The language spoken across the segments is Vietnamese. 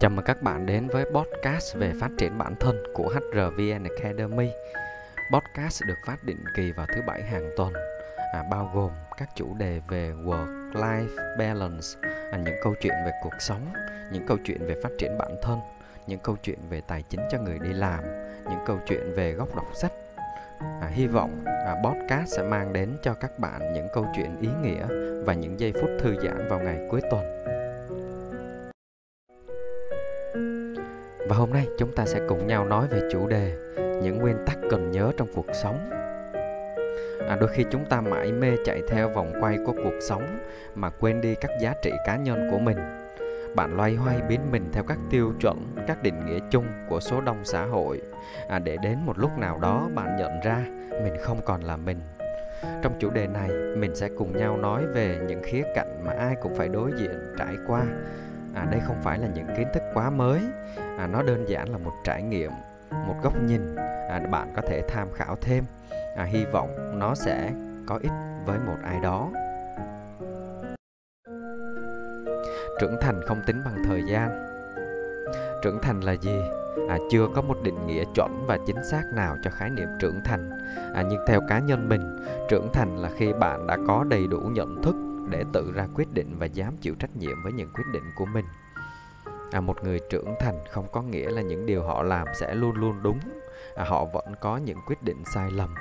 Chào mừng các bạn đến với podcast về phát triển bản thân của HRVN Academy. Podcast được phát định kỳ vào thứ bảy hàng tuần, à, bao gồm các chủ đề về work-life balance, à, những câu chuyện về cuộc sống, những câu chuyện về phát triển bản thân, những câu chuyện về tài chính cho người đi làm, những câu chuyện về góc đọc sách. À, hy vọng à, podcast sẽ mang đến cho các bạn những câu chuyện ý nghĩa và những giây phút thư giãn vào ngày cuối tuần. Và hôm nay chúng ta sẽ cùng nhau nói về chủ đề những nguyên tắc cần nhớ trong cuộc sống. À, đôi khi chúng ta mãi mê chạy theo vòng quay của cuộc sống mà quên đi các giá trị cá nhân của mình. Bạn loay hoay biến mình theo các tiêu chuẩn, các định nghĩa chung của số đông xã hội à, để đến một lúc nào đó bạn nhận ra mình không còn là mình. Trong chủ đề này, mình sẽ cùng nhau nói về những khía cạnh mà ai cũng phải đối diện, trải qua à, đây không phải là những kiến thức quá mới. À, nó đơn giản là một trải nghiệm một góc nhìn. À, bạn có thể tham khảo thêm. À, hy vọng nó sẽ có ích với một ai đó. Trưởng thành không tính bằng thời gian. Trưởng thành là gì? À, chưa có một định nghĩa chuẩn và chính xác nào cho khái niệm trưởng thành. À, nhưng theo cá nhân mình trưởng thành là khi bạn đã có đầy đủ nhận thức để tự ra quyết định và dám chịu trách nhiệm với những quyết định của mình. À, một người trưởng thành không có nghĩa là những điều họ làm sẽ luôn luôn đúng. À, họ vẫn có những quyết định sai lầm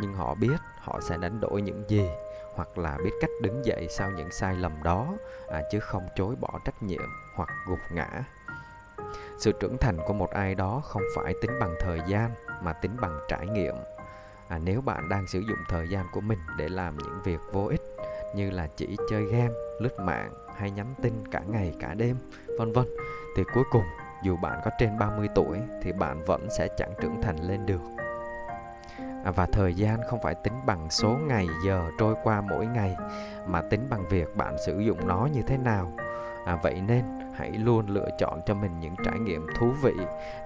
nhưng họ biết họ sẽ đánh đổi những gì hoặc là biết cách đứng dậy sau những sai lầm đó à, chứ không chối bỏ trách nhiệm hoặc gục ngã. Sự trưởng thành của một ai đó không phải tính bằng thời gian mà tính bằng trải nghiệm. À, nếu bạn đang sử dụng thời gian của mình để làm những việc vô ích như là chỉ chơi game, lướt mạng hay nhắn tin cả ngày cả đêm, vân vân thì cuối cùng dù bạn có trên 30 tuổi thì bạn vẫn sẽ chẳng trưởng thành lên được. À, và thời gian không phải tính bằng số ngày giờ trôi qua mỗi ngày mà tính bằng việc bạn sử dụng nó như thế nào. À, vậy nên hãy luôn lựa chọn cho mình những trải nghiệm thú vị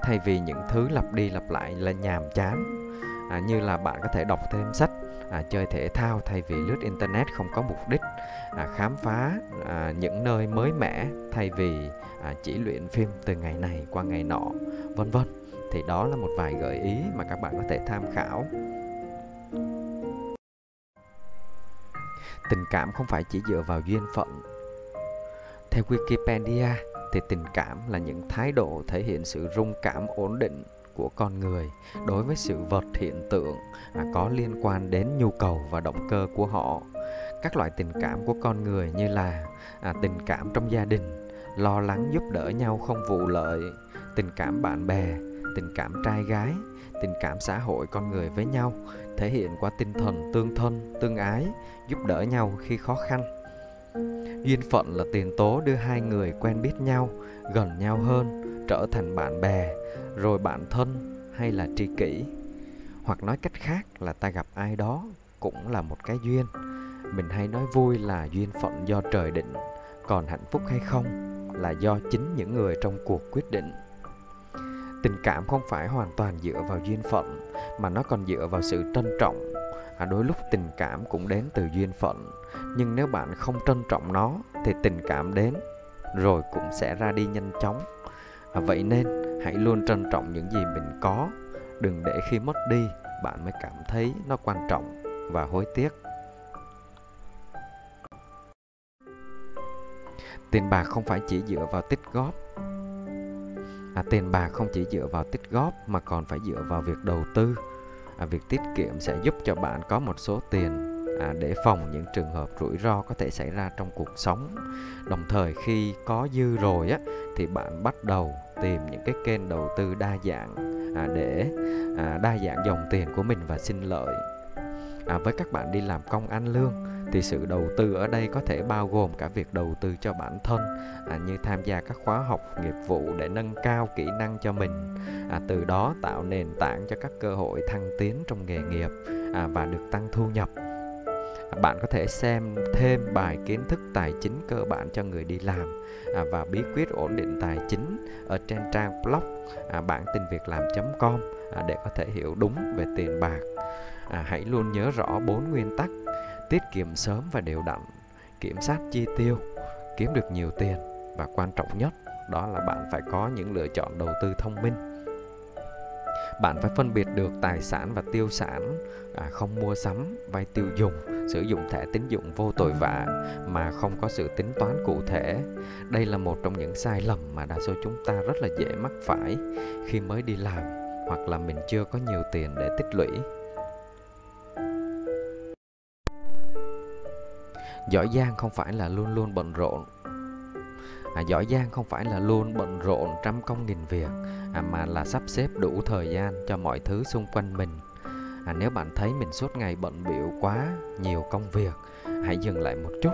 thay vì những thứ lặp đi lặp lại là nhàm chán. À, như là bạn có thể đọc thêm sách à, chơi thể thao thay vì lướt internet không có mục đích. À, khám phá à, những nơi mới mẻ thay vì à, chỉ luyện phim từ ngày này qua ngày nọ vân vân. Thì đó là một vài gợi ý mà các bạn có thể tham khảo. Tình cảm không phải chỉ dựa vào duyên phận theo wikipedia thì tình cảm là những thái độ thể hiện sự rung cảm ổn định của con người đối với sự vật hiện tượng có liên quan đến nhu cầu và động cơ của họ. Các loại tình cảm của con người như là à, tình cảm trong gia đình lo lắng giúp đỡ nhau không vụ lợi tình cảm bạn bè tình cảm trai gái tình cảm xã hội con người với nhau thể hiện qua tinh thần tương thân tương ái giúp đỡ nhau khi khó khăn duyên phận là tiền tố đưa hai người quen biết nhau, gần nhau hơn, trở thành bạn bè, rồi bạn thân hay là tri kỷ. Hoặc nói cách khác là ta gặp ai đó cũng là một cái duyên. Mình hay nói vui là duyên phận do trời định, còn hạnh phúc hay không là do chính những người trong cuộc quyết định. Tình cảm không phải hoàn toàn dựa vào duyên phận, mà nó còn dựa vào sự trân trọng à, đôi lúc tình cảm cũng đến từ duyên phận. Nhưng nếu bạn không trân trọng nó thì tình cảm đến rồi cũng sẽ ra đi nhanh chóng. À, vậy nên hãy luôn trân trọng những gì mình có. Đừng để khi mất đi bạn mới cảm thấy nó quan trọng và hối tiếc. Tiền bạc không phải chỉ dựa vào tích góp. À, tiền bạc không chỉ dựa vào tích góp mà còn phải dựa vào việc đầu tư à, việc tiết kiệm sẽ giúp cho bạn có một số tiền à, để phòng những trường hợp rủi ro có thể xảy ra trong cuộc sống. Đồng thời khi có dư rồi á thì bạn bắt đầu tìm những cái kênh đầu tư đa dạng à, để à, đa dạng dòng tiền của mình và sinh lợi. À, với các bạn đi làm công ăn lương thì sự đầu tư ở đây có thể bao gồm cả việc đầu tư cho bản thân à, như tham gia các khóa học nghiệp vụ để nâng cao kỹ năng cho mình à, từ đó tạo nền tảng cho các cơ hội thăng tiến trong nghề nghiệp à, và được tăng thu nhập. Bạn có thể xem thêm bài kiến thức tài chính cơ bản cho người đi làm à, và bí quyết ổn định tài chính ở trên trang blog à, bản tin việc làm.com à, để có thể hiểu đúng về tiền bạc. À, hãy luôn nhớ rõ bốn nguyên tắc tiết kiệm sớm và đều đặn kiểm soát chi tiêu kiếm được nhiều tiền và quan trọng nhất đó là bạn phải có những lựa chọn đầu tư thông minh. Bạn phải phân biệt được tài sản và tiêu sản à, không mua sắm vay tiêu dùng sử dụng thẻ tín dụng vô tội vạ mà không có sự tính toán cụ thể. Đây là một trong những sai lầm mà đa số chúng ta rất là dễ mắc phải khi mới đi làm hoặc là mình chưa có nhiều tiền để tích lũy. Giỏi giang không phải là luôn luôn bận rộn. À, giỏi giang không phải là luôn bận rộn trăm công nghìn việc à, mà là sắp xếp đủ thời gian cho mọi thứ xung quanh mình. À, nếu bạn thấy mình suốt ngày bận biểu quá nhiều công việc hãy dừng lại một chút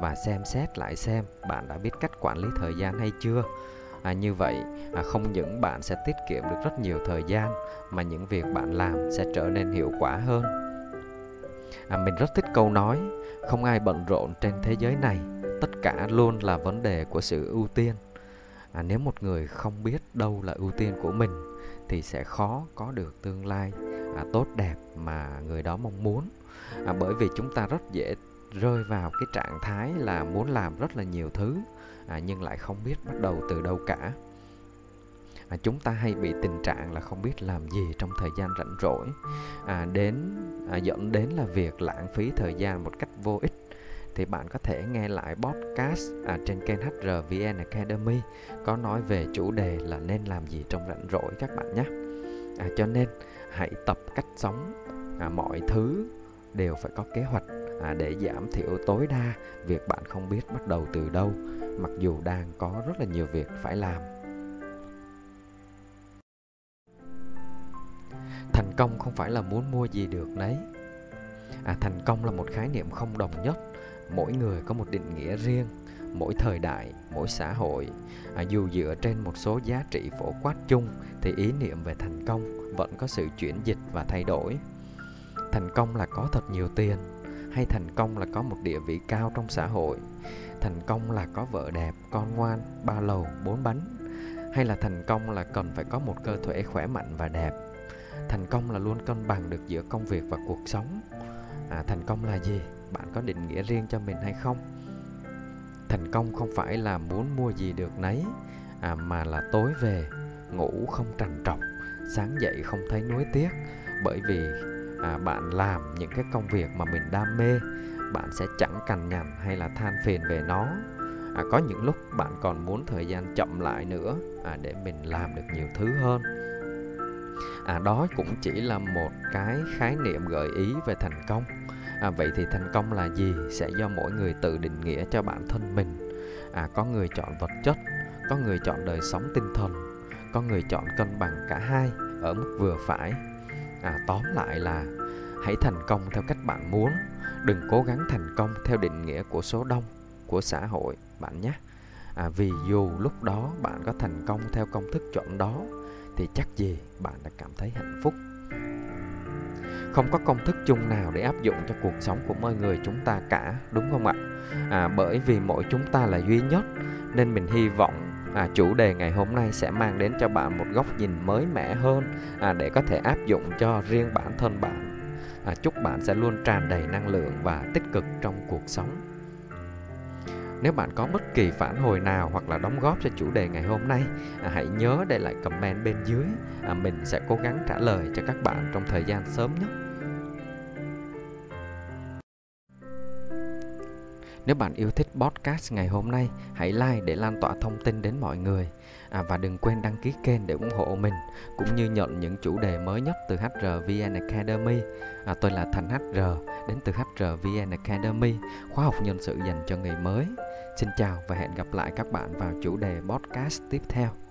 và xem xét lại xem bạn đã biết cách quản lý thời gian hay chưa. À, như vậy à, không những bạn sẽ tiết kiệm được rất nhiều thời gian mà những việc bạn làm sẽ trở nên hiệu quả hơn à, mình rất thích câu nói không ai bận rộn trên thế giới này tất cả luôn là vấn đề của sự ưu tiên. À, nếu một người không biết đâu là ưu tiên của mình thì sẽ khó có được tương lai à, tốt đẹp mà người đó mong muốn. À, bởi vì chúng ta rất dễ rơi vào cái trạng thái là muốn làm rất là nhiều thứ à, nhưng lại không biết bắt đầu từ đâu cả mà chúng ta hay bị tình trạng là không biết làm gì trong thời gian rảnh rỗi à, đến à, dẫn đến là việc lãng phí thời gian một cách vô ích thì bạn có thể nghe lại podcast à, trên kênh HRVN Academy có nói về chủ đề là nên làm gì trong rảnh rỗi các bạn nhé. À, cho nên hãy tập cách sống à, mọi thứ đều phải có kế hoạch à, để giảm thiểu tối đa việc bạn không biết bắt đầu từ đâu mặc dù đang có rất là nhiều việc phải làm. Công không phải là muốn mua gì được đấy. À, thành công là một khái niệm không đồng nhất. Mỗi người có một định nghĩa riêng mỗi thời đại mỗi xã hội. À, dù dựa trên một số giá trị phổ quát chung thì ý niệm về thành công vẫn có sự chuyển dịch và thay đổi. Thành công là có thật nhiều tiền hay thành công là có một địa vị cao trong xã hội? Thành công là có vợ đẹp con ngoan ba lầu bốn bánh? Hay là thành công là cần phải có một cơ thể khỏe mạnh và đẹp? Thành công là luôn cân bằng được giữa công việc và cuộc sống. À, thành công là gì? Bạn có định nghĩa riêng cho mình hay không? Thành công không phải là muốn mua gì được nấy à, mà là tối về ngủ không trằn trọc sáng dậy không thấy nuối tiếc. Bởi vì à, bạn làm những cái công việc mà mình đam mê bạn sẽ chẳng cằn nhằn hay là than phiền về nó. À, có những lúc bạn còn muốn thời gian chậm lại nữa à, để mình làm được nhiều thứ hơn à, đó cũng chỉ là một cái khái niệm gợi ý về thành công. À, vậy thì thành công là gì? Sẽ do mỗi người tự định nghĩa cho bản thân mình. À, có người chọn vật chất có người chọn đời sống tinh thần có người chọn cân bằng cả hai ở mức vừa phải. À, tóm lại là hãy thành công theo cách bạn muốn đừng cố gắng thành công theo định nghĩa của số đông của xã hội bạn nhé. À, vì dù lúc đó bạn có thành công theo công thức chuẩn đó thì chắc gì bạn đã cảm thấy hạnh phúc. Không có công thức chung nào để áp dụng cho cuộc sống của mọi người chúng ta cả đúng không ạ? À, bởi vì mỗi chúng ta là duy nhất nên mình hy vọng à, chủ đề ngày hôm nay sẽ mang đến cho bạn một góc nhìn mới mẻ hơn à, để có thể áp dụng cho riêng bản thân bạn. À, chúc bạn sẽ luôn tràn đầy năng lượng và tích cực trong cuộc sống nếu bạn có bất kỳ phản hồi nào hoặc là đóng góp cho chủ đề ngày hôm nay, à, hãy nhớ để lại comment bên dưới. À, mình sẽ cố gắng trả lời cho các bạn trong thời gian sớm nhất. Nếu bạn yêu thích podcast ngày hôm nay, hãy like để lan tỏa thông tin đến mọi người. À, và đừng quên đăng ký kênh để ủng hộ mình, cũng như nhận những chủ đề mới nhất từ HRVN Academy. À, tôi là Thành HR, đến từ HRVN Academy, khóa học nhân sự dành cho người mới. Xin chào và hẹn gặp lại các bạn vào chủ đề podcast tiếp theo.